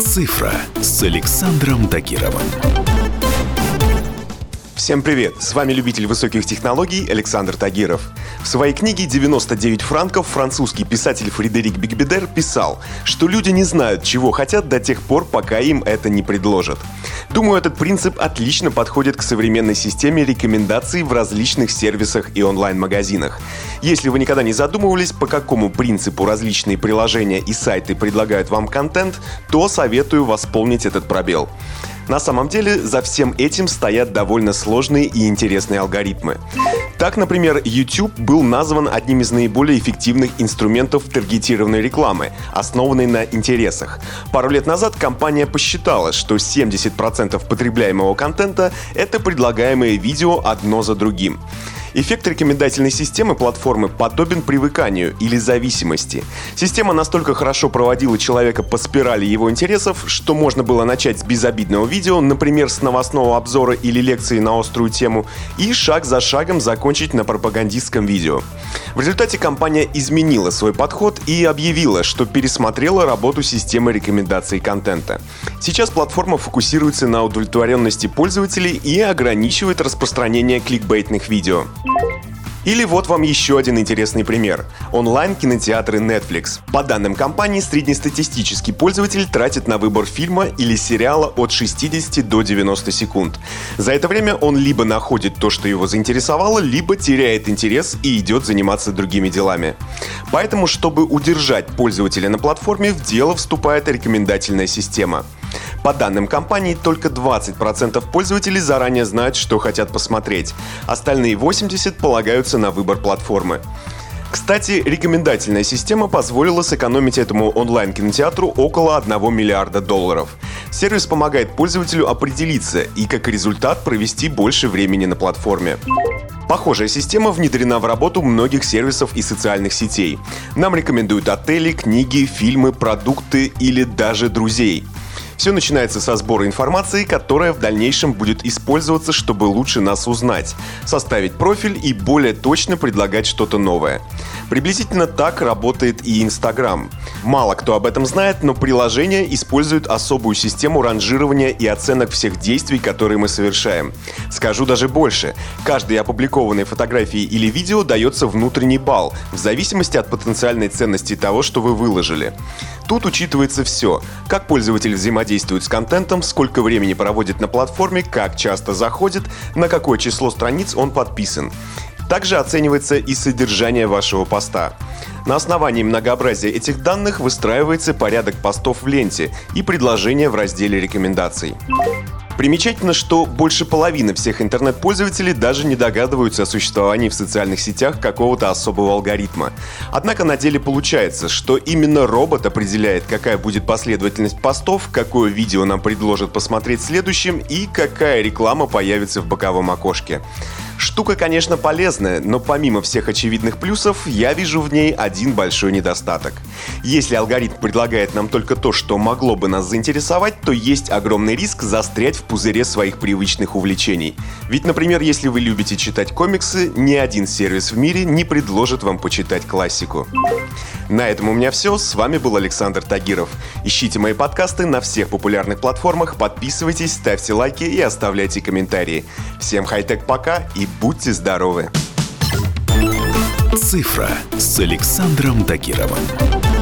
«Цифра» с Александром Тагировым. Всем привет! С вами любитель высоких технологий Александр Тагиров. В своей книге «99 франков» французский писатель Фредерик Бигбедер писал, что люди не знают, чего хотят до тех пор, пока им это не предложат. Думаю, этот принцип отлично подходит к современной системе рекомендаций в различных сервисах и онлайн-магазинах. Если вы никогда не задумывались, по какому принципу различные приложения и сайты предлагают вам контент, то советую восполнить этот пробел. На самом деле за всем этим стоят довольно сложные и интересные алгоритмы. Так, например, YouTube был назван одним из наиболее эффективных инструментов таргетированной рекламы, основанной на интересах. Пару лет назад компания посчитала, что 70% потребляемого контента — это предлагаемые видео одно за другим. Эффект рекомендательной системы платформы подобен привыканию или зависимости. Система настолько хорошо проводила человека по спирали его интересов, что можно было начать с безобидного видео, например, с новостного обзора или лекции на острую тему, и шаг за шагом закончить на пропагандистском видео. В результате компания изменила свой подход и объявила, что пересмотрела работу системы рекомендаций контента. Сейчас платформа фокусируется на удовлетворенности пользователей и ограничивает распространение кликбейтных видео. Или вот вам еще один интересный пример. Онлайн-кинотеатры Netflix. По данным компании, среднестатистический пользователь тратит на выбор фильма или сериала от 60 до 90 секунд. За это время он либо находит то, что его заинтересовало, либо теряет интерес и идет заниматься другими делами. Поэтому, чтобы удержать пользователя на платформе, в дело вступает рекомендательная система. По данным компании, только 20% пользователей заранее знают, что хотят посмотреть. Остальные 80% полагаются на выбор платформы. Кстати, рекомендательная система позволила сэкономить этому онлайн-кинотеатру около 1 миллиарда долларов. Сервис помогает пользователю определиться и как результат провести больше времени на платформе. Похожая система внедрена в работу многих сервисов и социальных сетей. Нам рекомендуют отели, книги, фильмы, продукты или даже друзей. Все начинается со сбора информации, которая в дальнейшем будет использоваться, чтобы лучше нас узнать, составить профиль и более точно предлагать что-то новое. Приблизительно так работает и Инстаграм. Мало кто об этом знает, но приложение использует особую систему ранжирования и оценок всех действий, которые мы совершаем. Скажу даже больше. Каждой опубликованной фотографии или видео дается внутренний балл, в зависимости от потенциальной ценности того, что вы выложили. Тут учитывается все. Как пользователь взаимодействует с контентом, сколько времени проводит на платформе, как часто заходит, на какое число страниц он подписан. Также оценивается и содержание вашего поста. На основании многообразия этих данных выстраивается порядок постов в ленте и предложения в разделе рекомендаций. Примечательно, что больше половины всех интернет-пользователей даже не догадываются о существовании в социальных сетях какого-то особого алгоритма. Однако на деле получается, что именно робот определяет, какая будет последовательность постов, какое видео нам предложат посмотреть следующим и какая реклама появится в боковом окошке. Штука, конечно, полезная, но помимо всех очевидных плюсов, я вижу в ней один большой недостаток. Если алгоритм предлагает нам только то, что могло бы нас заинтересовать, то есть огромный риск застрять в пузыре своих привычных увлечений. Ведь, например, если вы любите читать комиксы, ни один сервис в мире не предложит вам почитать классику. На этом у меня все. С вами был Александр Тагиров. Ищите мои подкасты на всех популярных платформах, подписывайтесь, ставьте лайки и оставляйте комментарии. Всем хай-тек пока и будьте здоровы! «Цифра» с Александром Тагировым.